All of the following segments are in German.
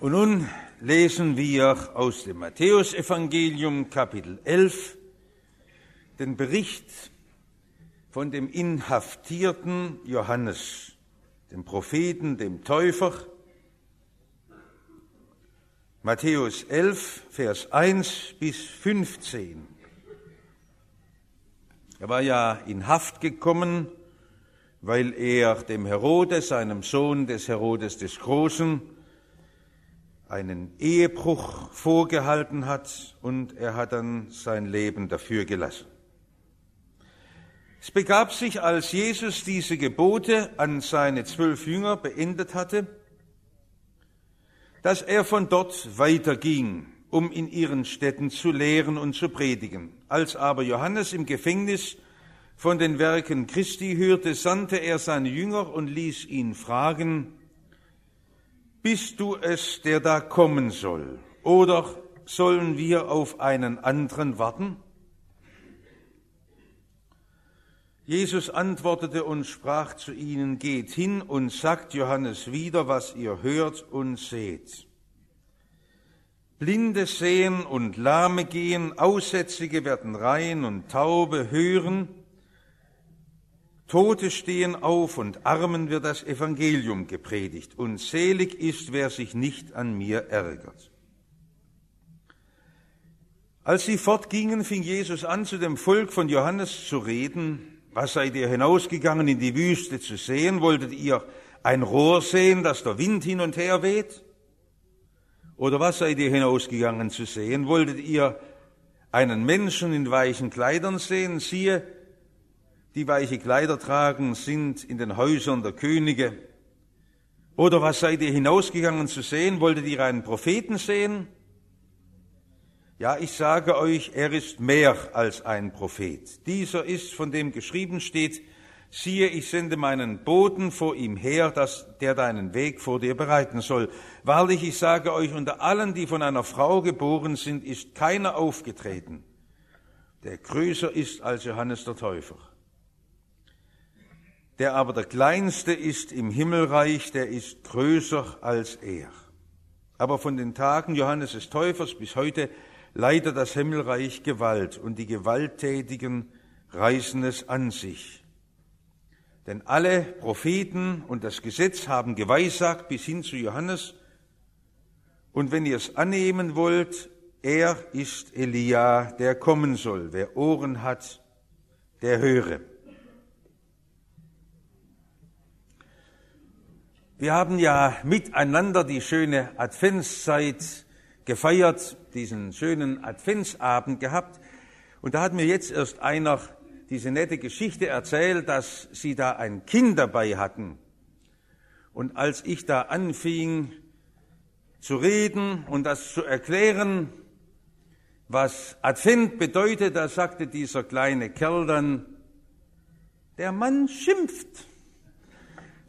Und nun lesen wir aus dem Matthäusevangelium Kapitel 11 den Bericht von dem inhaftierten Johannes, dem Propheten, dem Täufer. Matthäus 11, Vers 1 bis 15. Er war ja in Haft gekommen, weil er dem Herodes, seinem Sohn des Herodes des Großen, einen Ehebruch vorgehalten hat und er hat dann sein Leben dafür gelassen. Es begab sich, als Jesus diese Gebote an seine zwölf Jünger beendet hatte, dass er von dort weiterging, um in ihren Städten zu lehren und zu predigen. Als aber Johannes im Gefängnis von den Werken Christi hörte, sandte er seine Jünger und ließ ihn fragen, bist du es, der da kommen soll? Oder sollen wir auf einen anderen warten? Jesus antwortete und sprach zu ihnen, geht hin und sagt Johannes wieder, was ihr hört und seht. Blinde sehen und Lahme gehen, Aussätzige werden rein und Taube hören, Tote stehen auf und Armen wird das Evangelium gepredigt und selig ist, wer sich nicht an mir ärgert. Als sie fortgingen, fing Jesus an, zu dem Volk von Johannes zu reden. Was seid ihr hinausgegangen in die Wüste zu sehen? Wolltet ihr ein Rohr sehen, das der Wind hin und her weht? Oder was seid ihr hinausgegangen zu sehen? Wolltet ihr einen Menschen in weichen Kleidern sehen? Siehe, die weiche Kleider tragen, sind in den Häusern der Könige. Oder was seid ihr hinausgegangen zu sehen? Wolltet ihr einen Propheten sehen? Ja, ich sage euch, er ist mehr als ein Prophet. Dieser ist, von dem geschrieben steht, siehe, ich sende meinen Boten vor ihm her, dass der deinen Weg vor dir bereiten soll. Wahrlich, ich sage euch, unter allen, die von einer Frau geboren sind, ist keiner aufgetreten, der größer ist als Johannes der Täufer der aber der Kleinste ist im Himmelreich, der ist größer als er. Aber von den Tagen Johannes des Täufers bis heute leidet das Himmelreich Gewalt und die Gewalttätigen reißen es an sich. Denn alle Propheten und das Gesetz haben geweissagt bis hin zu Johannes. Und wenn ihr es annehmen wollt, er ist Elia, der kommen soll. Wer Ohren hat, der höre. Wir haben ja miteinander die schöne Adventszeit gefeiert, diesen schönen Adventsabend gehabt. Und da hat mir jetzt erst einer diese nette Geschichte erzählt, dass sie da ein Kind dabei hatten. Und als ich da anfing zu reden und das zu erklären, was Advent bedeutet, da sagte dieser kleine Kerl dann, der Mann schimpft.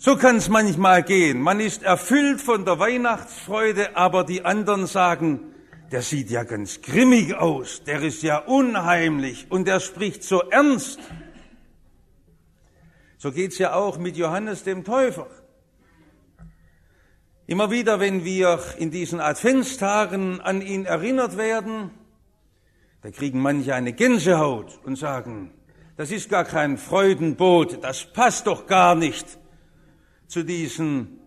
So kann es manchmal gehen. Man ist erfüllt von der Weihnachtsfreude, aber die anderen sagen, der sieht ja ganz grimmig aus, der ist ja unheimlich und der spricht so ernst. So geht's ja auch mit Johannes dem Täufer. Immer wieder, wenn wir in diesen Adventstagen an ihn erinnert werden, da kriegen manche eine Gänsehaut und sagen, das ist gar kein Freudenboot, das passt doch gar nicht zu diesen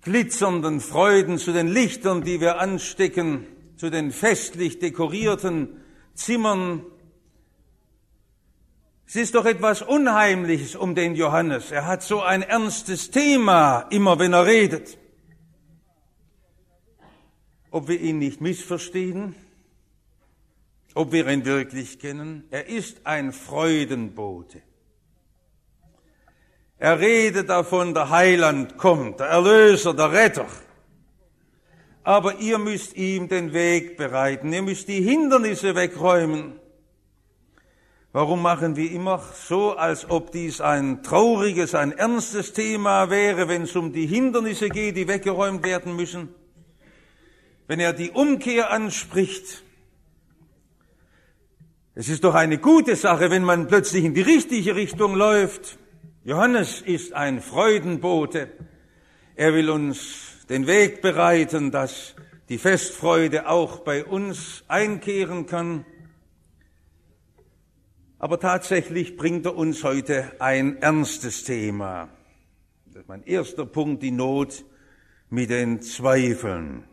glitzernden Freuden, zu den Lichtern, die wir anstecken, zu den festlich dekorierten Zimmern. Es ist doch etwas Unheimliches um den Johannes. Er hat so ein ernstes Thema, immer wenn er redet. Ob wir ihn nicht missverstehen, ob wir ihn wirklich kennen, er ist ein Freudenbote. Er redet davon, der Heiland kommt, der Erlöser, der Retter. Aber ihr müsst ihm den Weg bereiten, ihr müsst die Hindernisse wegräumen. Warum machen wir immer so, als ob dies ein trauriges, ein ernstes Thema wäre, wenn es um die Hindernisse geht, die weggeräumt werden müssen? Wenn er die Umkehr anspricht, es ist doch eine gute Sache, wenn man plötzlich in die richtige Richtung läuft. Johannes ist ein Freudenbote. Er will uns den Weg bereiten, dass die Festfreude auch bei uns einkehren kann. Aber tatsächlich bringt er uns heute ein ernstes Thema. Das ist mein erster Punkt, die Not mit den Zweifeln.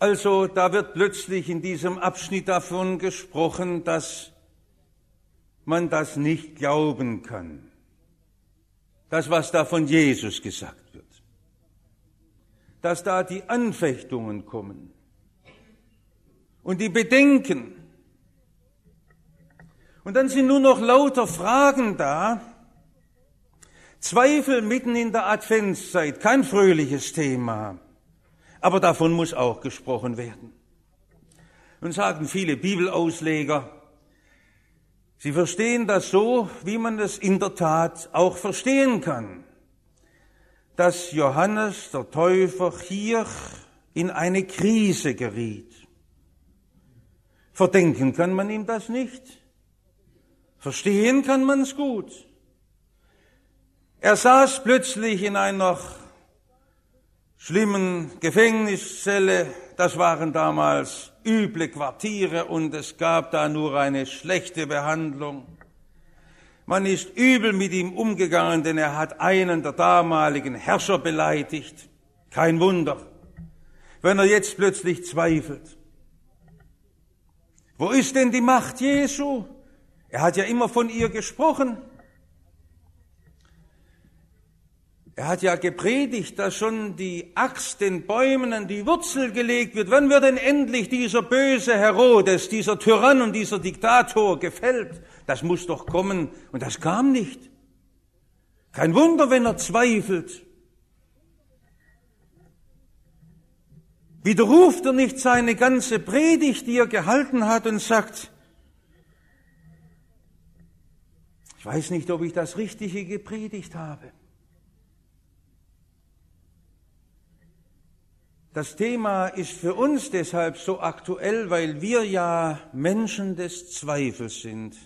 Also da wird plötzlich in diesem Abschnitt davon gesprochen, dass man das nicht glauben kann. Das, was da von Jesus gesagt wird. Dass da die Anfechtungen kommen und die Bedenken. Und dann sind nur noch lauter Fragen da. Zweifel mitten in der Adventszeit, kein fröhliches Thema. Aber davon muss auch gesprochen werden. Und sagen viele Bibelausleger, sie verstehen das so, wie man es in der Tat auch verstehen kann, dass Johannes der Täufer hier in eine Krise geriet. Verdenken kann man ihm das nicht. Verstehen kann man es gut. Er saß plötzlich in einer schlimmen Gefängniszelle. Das waren damals üble Quartiere und es gab da nur eine schlechte Behandlung. Man ist übel mit ihm umgegangen, denn er hat einen der damaligen Herrscher beleidigt. Kein Wunder, wenn er jetzt plötzlich zweifelt. Wo ist denn die Macht Jesu? Er hat ja immer von ihr gesprochen. Er hat ja gepredigt, dass schon die Axt den Bäumen an die Wurzel gelegt wird. Wann wird denn endlich dieser böse Herodes, dieser Tyrann und dieser Diktator gefällt? Das muss doch kommen. Und das kam nicht. Kein Wunder, wenn er zweifelt. Widerruft er nicht seine ganze Predigt, die er gehalten hat und sagt, ich weiß nicht, ob ich das Richtige gepredigt habe. Das Thema ist für uns deshalb so aktuell, weil wir ja Menschen des Zweifels sind.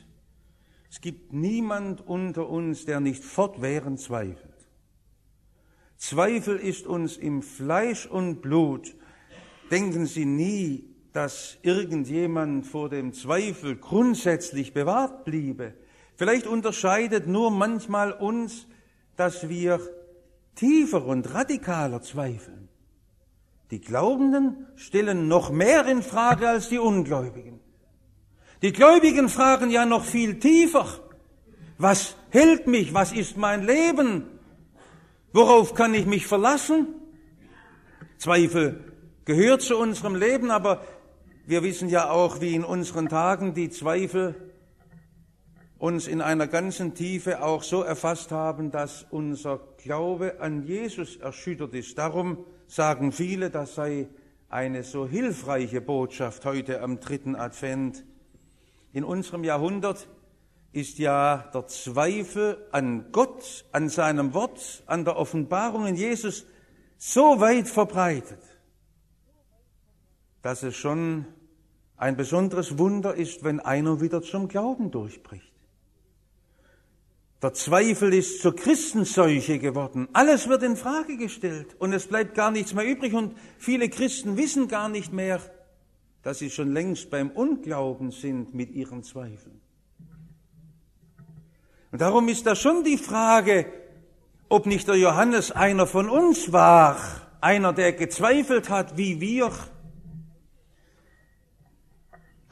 Es gibt niemand unter uns, der nicht fortwährend zweifelt. Zweifel ist uns im Fleisch und Blut. Denken Sie nie, dass irgendjemand vor dem Zweifel grundsätzlich bewahrt bliebe. Vielleicht unterscheidet nur manchmal uns, dass wir tiefer und radikaler zweifeln. Die Glaubenden stellen noch mehr in Frage als die Ungläubigen. Die Gläubigen fragen ja noch viel tiefer. Was hält mich? Was ist mein Leben? Worauf kann ich mich verlassen? Zweifel gehört zu unserem Leben, aber wir wissen ja auch, wie in unseren Tagen die Zweifel uns in einer ganzen Tiefe auch so erfasst haben, dass unser Glaube an Jesus erschüttert ist. Darum sagen viele, das sei eine so hilfreiche Botschaft heute am dritten Advent. In unserem Jahrhundert ist ja der Zweifel an Gott, an seinem Wort, an der Offenbarung in Jesus so weit verbreitet, dass es schon ein besonderes Wunder ist, wenn einer wieder zum Glauben durchbricht. Der Zweifel ist zur Christenseuche geworden. Alles wird in Frage gestellt und es bleibt gar nichts mehr übrig und viele Christen wissen gar nicht mehr, dass sie schon längst beim Unglauben sind mit ihren Zweifeln. Und darum ist da schon die Frage, ob nicht der Johannes einer von uns war, einer, der gezweifelt hat, wie wir,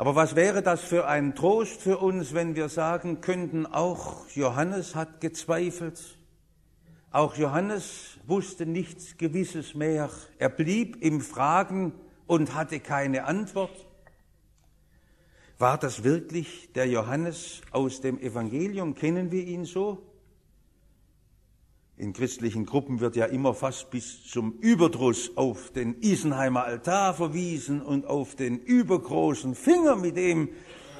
aber was wäre das für ein Trost für uns, wenn wir sagen könnten, auch Johannes hat gezweifelt, auch Johannes wusste nichts Gewisses mehr, er blieb im Fragen und hatte keine Antwort. War das wirklich der Johannes aus dem Evangelium? Kennen wir ihn so? In christlichen Gruppen wird ja immer fast bis zum Überdruss auf den Isenheimer Altar verwiesen und auf den übergroßen Finger, mit dem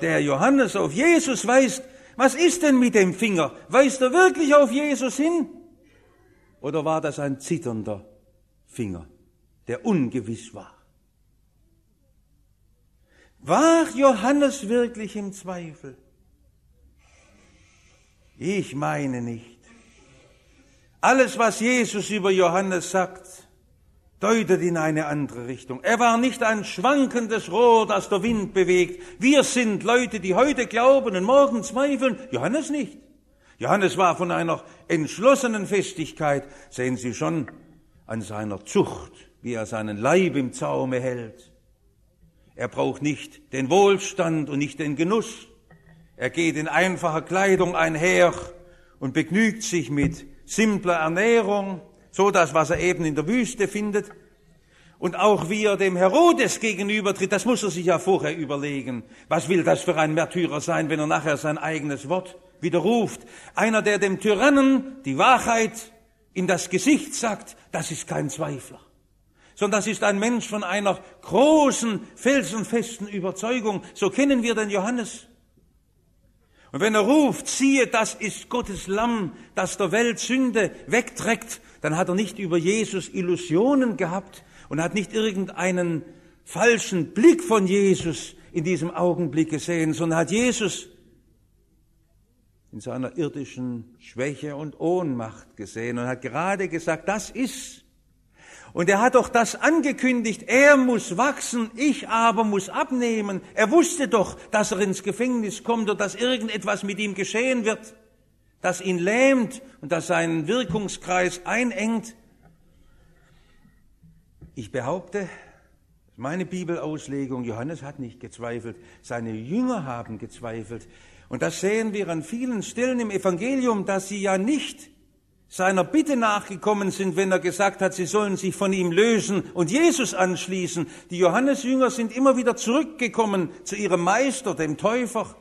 der Johannes auf Jesus weist. Was ist denn mit dem Finger? Weist er wirklich auf Jesus hin? Oder war das ein zitternder Finger, der ungewiss war? War Johannes wirklich im Zweifel? Ich meine nicht. Alles, was Jesus über Johannes sagt, deutet in eine andere Richtung. Er war nicht ein schwankendes Rohr, das der Wind bewegt. Wir sind Leute, die heute glauben und morgen zweifeln. Johannes nicht. Johannes war von einer entschlossenen Festigkeit, sehen Sie schon, an seiner Zucht, wie er seinen Leib im Zaume hält. Er braucht nicht den Wohlstand und nicht den Genuss. Er geht in einfacher Kleidung einher und begnügt sich mit simpler Ernährung, so das, was er eben in der Wüste findet. Und auch wie er dem Herodes gegenübertritt, das muss er sich ja vorher überlegen. Was will das für ein Märtyrer sein, wenn er nachher sein eigenes Wort widerruft? Einer, der dem Tyrannen die Wahrheit in das Gesicht sagt, das ist kein Zweifler, sondern das ist ein Mensch von einer großen, felsenfesten Überzeugung. So kennen wir den Johannes. Und wenn er ruft, siehe, das ist Gottes Lamm, das der Welt Sünde wegträgt, dann hat er nicht über Jesus Illusionen gehabt und hat nicht irgendeinen falschen Blick von Jesus in diesem Augenblick gesehen, sondern hat Jesus in seiner irdischen Schwäche und Ohnmacht gesehen und hat gerade gesagt, das ist. Und er hat doch das angekündigt, er muss wachsen, ich aber muss abnehmen. Er wusste doch, dass er ins Gefängnis kommt und dass irgendetwas mit ihm geschehen wird, das ihn lähmt und das seinen Wirkungskreis einengt. Ich behaupte, meine Bibelauslegung, Johannes hat nicht gezweifelt, seine Jünger haben gezweifelt. Und das sehen wir an vielen Stellen im Evangelium, dass sie ja nicht seiner Bitte nachgekommen sind, wenn er gesagt hat, sie sollen sich von ihm lösen und Jesus anschließen. Die Johannesjünger sind immer wieder zurückgekommen zu ihrem Meister, dem Täufer.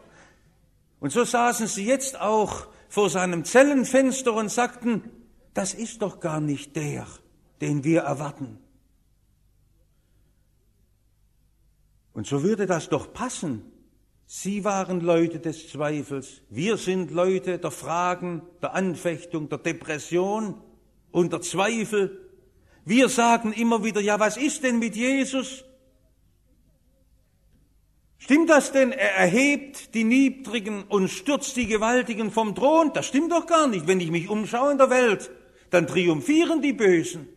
Und so saßen sie jetzt auch vor seinem Zellenfenster und sagten, das ist doch gar nicht der, den wir erwarten. Und so würde das doch passen, Sie waren Leute des Zweifels, wir sind Leute der Fragen, der Anfechtung, der Depression und der Zweifel. Wir sagen immer wieder, ja, was ist denn mit Jesus? Stimmt das denn? Er erhebt die Niedrigen und stürzt die Gewaltigen vom Thron? Das stimmt doch gar nicht. Wenn ich mich umschaue in der Welt, dann triumphieren die Bösen.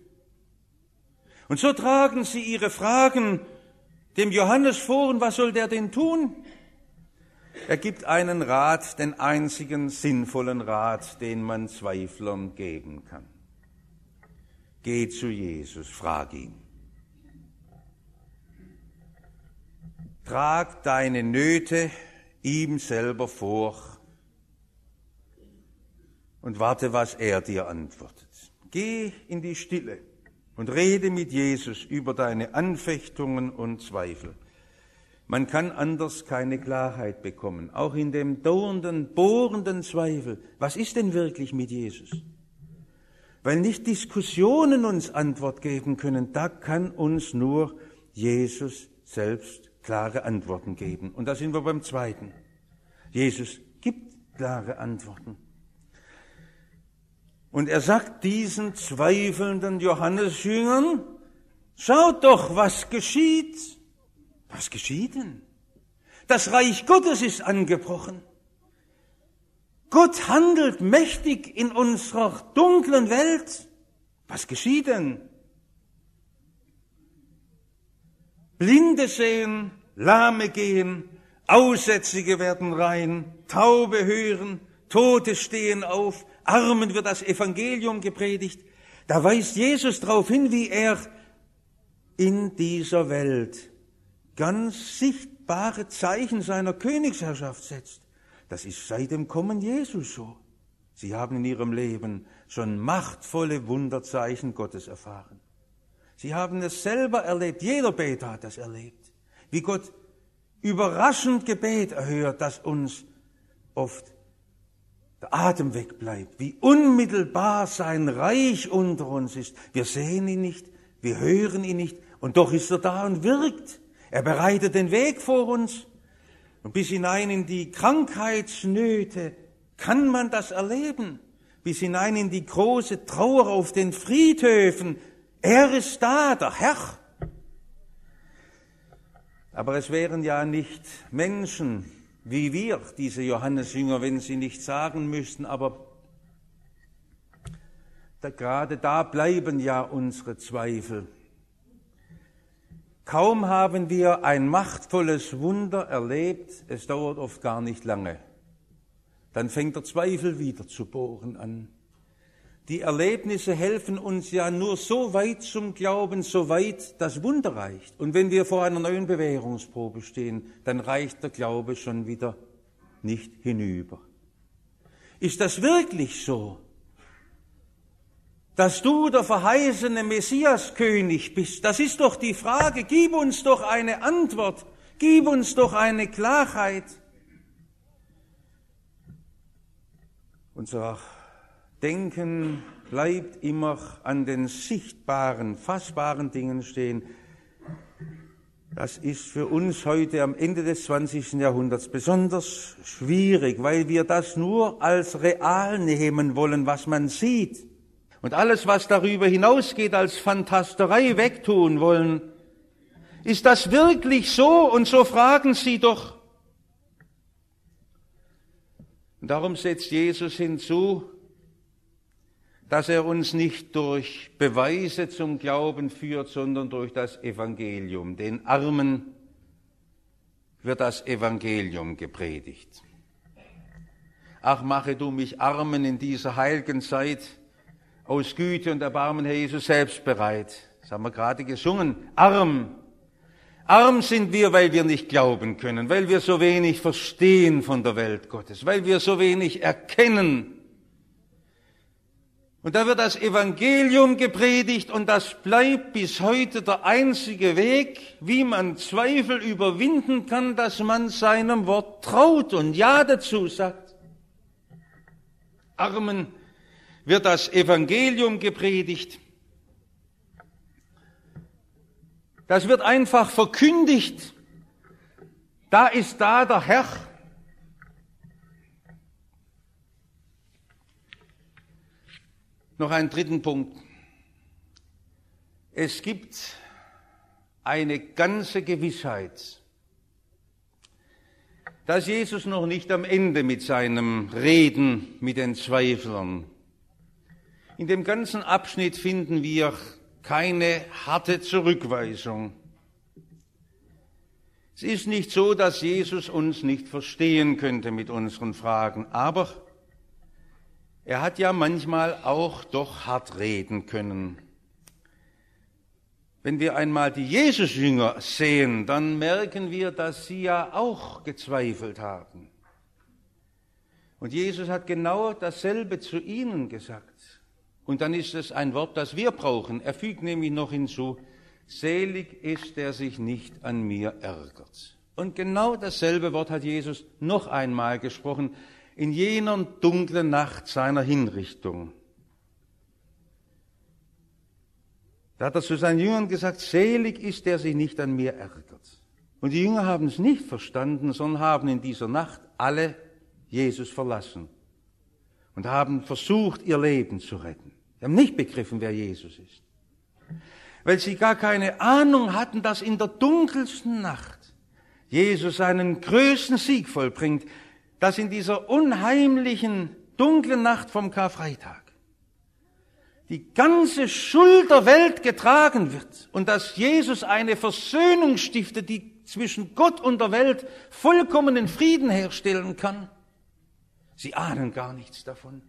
Und so tragen sie ihre Fragen dem Johannes vor und was soll der denn tun? Er gibt einen Rat, den einzigen sinnvollen Rat, den man Zweiflern geben kann. Geh zu Jesus, frag ihn. Trag deine Nöte ihm selber vor und warte, was er dir antwortet. Geh in die Stille und rede mit Jesus über deine Anfechtungen und Zweifel. Man kann anders keine Klarheit bekommen, auch in dem dauernden, bohrenden Zweifel. Was ist denn wirklich mit Jesus? Weil nicht Diskussionen uns Antwort geben können, da kann uns nur Jesus selbst klare Antworten geben. Und da sind wir beim Zweiten. Jesus gibt klare Antworten. Und er sagt diesen zweifelnden Johannesjüngern, schaut doch, was geschieht. Was geschieht denn? Das Reich Gottes ist angebrochen. Gott handelt mächtig in unserer dunklen Welt. Was geschieht denn? Blinde sehen, Lahme gehen, Aussätzige werden rein, Taube hören, Tote stehen auf, Armen wird das Evangelium gepredigt. Da weist Jesus darauf hin, wie er in dieser Welt ganz sichtbare Zeichen seiner Königsherrschaft setzt. Das ist seit dem Kommen Jesus so. Sie haben in ihrem Leben schon machtvolle Wunderzeichen Gottes erfahren. Sie haben es selber erlebt. Jeder Beter hat das erlebt. Wie Gott überraschend Gebet erhört, das uns oft der Atem wegbleibt. Wie unmittelbar sein Reich unter uns ist. Wir sehen ihn nicht, wir hören ihn nicht, und doch ist er da und wirkt. Er bereitet den Weg vor uns. Und bis hinein in die Krankheitsnöte kann man das erleben. Bis hinein in die große Trauer auf den Friedhöfen. Er ist da, der Herr. Aber es wären ja nicht Menschen wie wir, diese Johannesjünger, wenn sie nicht sagen müssten, aber da, gerade da bleiben ja unsere Zweifel. Kaum haben wir ein machtvolles Wunder erlebt, es dauert oft gar nicht lange. Dann fängt der Zweifel wieder zu bohren an. Die Erlebnisse helfen uns ja nur so weit zum Glauben, so weit das Wunder reicht. Und wenn wir vor einer neuen Bewährungsprobe stehen, dann reicht der Glaube schon wieder nicht hinüber. Ist das wirklich so? Dass du der verheißene Messiaskönig bist, das ist doch die Frage. Gib uns doch eine Antwort. Gib uns doch eine Klarheit. Unser Denken bleibt immer an den sichtbaren, fassbaren Dingen stehen. Das ist für uns heute am Ende des 20. Jahrhunderts besonders schwierig, weil wir das nur als real nehmen wollen, was man sieht. Und alles, was darüber hinausgeht, als Fantasterei wegtun wollen. Ist das wirklich so? Und so fragen sie doch. Und darum setzt Jesus hinzu, dass er uns nicht durch Beweise zum Glauben führt, sondern durch das Evangelium. Den Armen wird das Evangelium gepredigt. Ach, mache du mich Armen in dieser heiligen Zeit aus Güte und Erbarmen, Herr Jesus, selbst bereit. Das haben wir gerade gesungen. Arm. Arm sind wir, weil wir nicht glauben können, weil wir so wenig verstehen von der Welt Gottes, weil wir so wenig erkennen und da wird das Evangelium gepredigt und das bleibt bis heute der einzige Weg, wie man Zweifel überwinden kann, dass man seinem Wort traut und Ja dazu sagt. Armen wird das Evangelium gepredigt. Das wird einfach verkündigt. Da ist da der Herr, Noch einen dritten Punkt. Es gibt eine ganze Gewissheit, dass Jesus noch nicht am Ende mit seinem Reden mit den Zweiflern. In dem ganzen Abschnitt finden wir keine harte Zurückweisung. Es ist nicht so, dass Jesus uns nicht verstehen könnte mit unseren Fragen, aber er hat ja manchmal auch doch hart reden können. Wenn wir einmal die Jesusjünger sehen, dann merken wir, dass sie ja auch gezweifelt haben. Und Jesus hat genau dasselbe zu ihnen gesagt. Und dann ist es ein Wort, das wir brauchen. Er fügt nämlich noch hinzu, selig ist, der sich nicht an mir ärgert. Und genau dasselbe Wort hat Jesus noch einmal gesprochen, in jener dunklen Nacht seiner Hinrichtung. Da hat er zu seinen Jüngern gesagt, selig ist der sich nicht an mir ärgert. Und die Jünger haben es nicht verstanden, sondern haben in dieser Nacht alle Jesus verlassen und haben versucht, ihr Leben zu retten. Sie haben nicht begriffen, wer Jesus ist. Weil sie gar keine Ahnung hatten, dass in der dunkelsten Nacht Jesus seinen größten Sieg vollbringt, dass in dieser unheimlichen, dunklen Nacht vom Karfreitag die ganze Schuld der Welt getragen wird und dass Jesus eine Versöhnung stiftet, die zwischen Gott und der Welt vollkommenen Frieden herstellen kann. Sie ahnen gar nichts davon.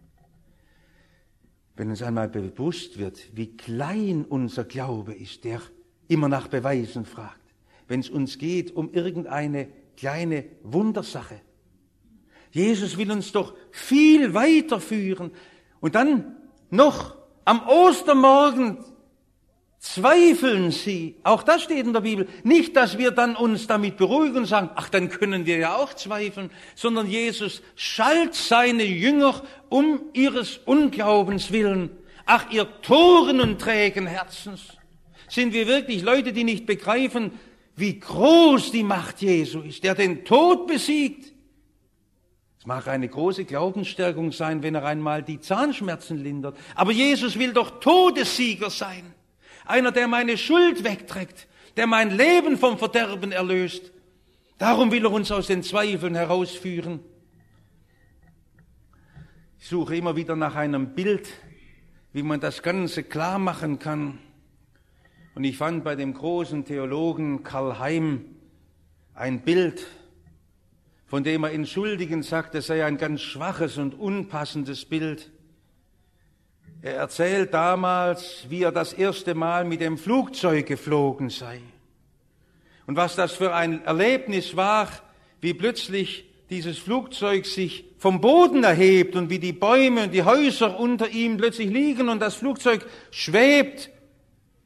Wenn uns einmal bewusst wird, wie klein unser Glaube ist, der immer nach Beweisen fragt, wenn es uns geht um irgendeine kleine Wundersache, Jesus will uns doch viel weiterführen. Und dann noch am Ostermorgen zweifeln sie. Auch das steht in der Bibel. Nicht, dass wir dann uns damit beruhigen und sagen, ach, dann können wir ja auch zweifeln, sondern Jesus schalt seine Jünger um ihres Unglaubens willen. Ach, ihr Toren und trägen Herzens. Sind wir wirklich Leute, die nicht begreifen, wie groß die Macht Jesu ist, der den Tod besiegt, mag eine große Glaubensstärkung sein, wenn er einmal die Zahnschmerzen lindert. Aber Jesus will doch Todessieger sein. Einer, der meine Schuld wegträgt, der mein Leben vom Verderben erlöst. Darum will er uns aus den Zweifeln herausführen. Ich suche immer wieder nach einem Bild, wie man das Ganze klar machen kann. Und ich fand bei dem großen Theologen Karl Heim ein Bild, von dem er entschuldigend sagt, es sei ein ganz schwaches und unpassendes Bild. Er erzählt damals, wie er das erste Mal mit dem Flugzeug geflogen sei. Und was das für ein Erlebnis war, wie plötzlich dieses Flugzeug sich vom Boden erhebt und wie die Bäume und die Häuser unter ihm plötzlich liegen und das Flugzeug schwebt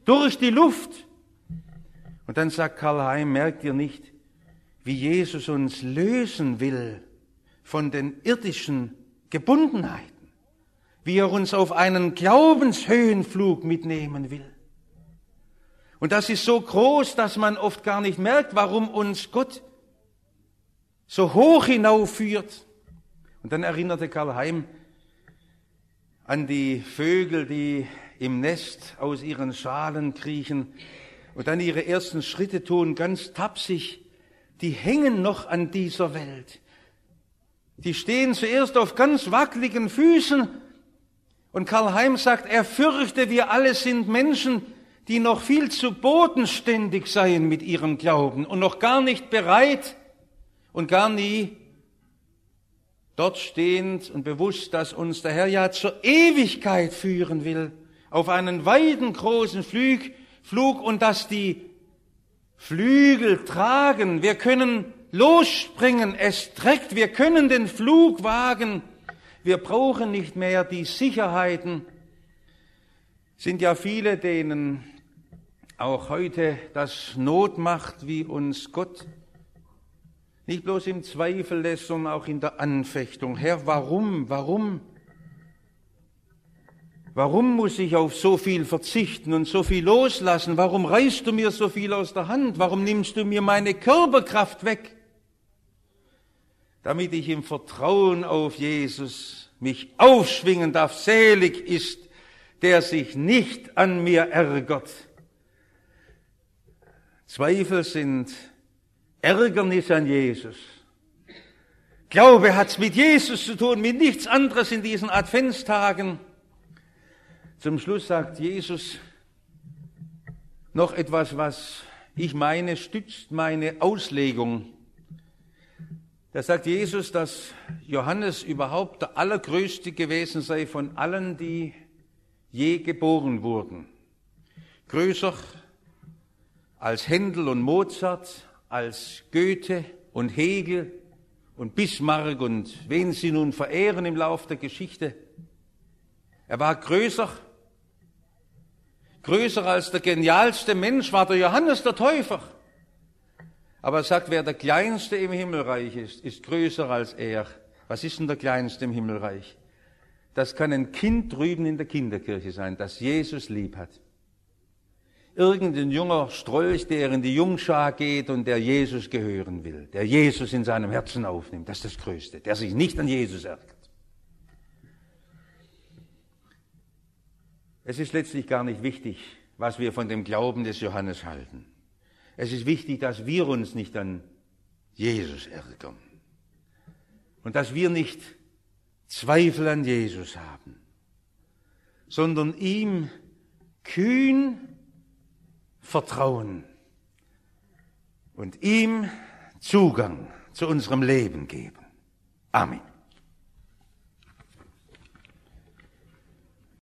durch die Luft. Und dann sagt Karl Heim, merkt ihr nicht, wie Jesus uns lösen will von den irdischen Gebundenheiten, wie er uns auf einen Glaubenshöhenflug mitnehmen will. Und das ist so groß, dass man oft gar nicht merkt, warum uns Gott so hoch hinaufführt. Und dann erinnerte Karl Heim an die Vögel, die im Nest aus ihren Schalen kriechen und dann ihre ersten Schritte tun, ganz tapsig. Die hängen noch an dieser Welt. Die stehen zuerst auf ganz wackeligen Füßen. Und Karl Heim sagt, er fürchte, wir alle sind Menschen, die noch viel zu bodenständig seien mit ihrem Glauben und noch gar nicht bereit und gar nie dort stehend und bewusst, dass uns der Herr ja zur Ewigkeit führen will, auf einen weiten großen Flug, Flug und dass die Flügel tragen. Wir können losspringen, es trägt, wir können den Flug wagen. Wir brauchen nicht mehr die Sicherheiten. Sind ja viele, denen auch heute das Not macht, wie uns Gott nicht bloß im Zweifel lässt, sondern auch in der Anfechtung. Herr, warum, warum? Warum muss ich auf so viel verzichten und so viel loslassen? Warum reißt du mir so viel aus der Hand? Warum nimmst du mir meine Körperkraft weg? Damit ich im Vertrauen auf Jesus mich aufschwingen darf. Selig ist, der sich nicht an mir ärgert. Zweifel sind Ärgernis an Jesus. Glaube hat's mit Jesus zu tun, mit nichts anderes in diesen Adventstagen. Zum Schluss sagt Jesus noch etwas, was ich meine, stützt meine Auslegung. Da sagt Jesus, dass Johannes überhaupt der allergrößte gewesen sei von allen, die je geboren wurden. Größer als Händel und Mozart, als Goethe und Hegel und Bismarck und wen Sie nun verehren im Lauf der Geschichte. Er war größer Größer als der genialste Mensch war der Johannes der Täufer. Aber er sagt, wer der Kleinste im Himmelreich ist, ist größer als er. Was ist denn der Kleinste im Himmelreich? Das kann ein Kind drüben in der Kinderkirche sein, das Jesus lieb hat. Irgendein junger Strolch, der in die Jungschar geht und der Jesus gehören will, der Jesus in seinem Herzen aufnimmt, das ist das Größte, der sich nicht an Jesus ärgert. Es ist letztlich gar nicht wichtig, was wir von dem Glauben des Johannes halten. Es ist wichtig, dass wir uns nicht an Jesus ärgern und dass wir nicht Zweifel an Jesus haben, sondern ihm kühn vertrauen und ihm Zugang zu unserem Leben geben. Amen.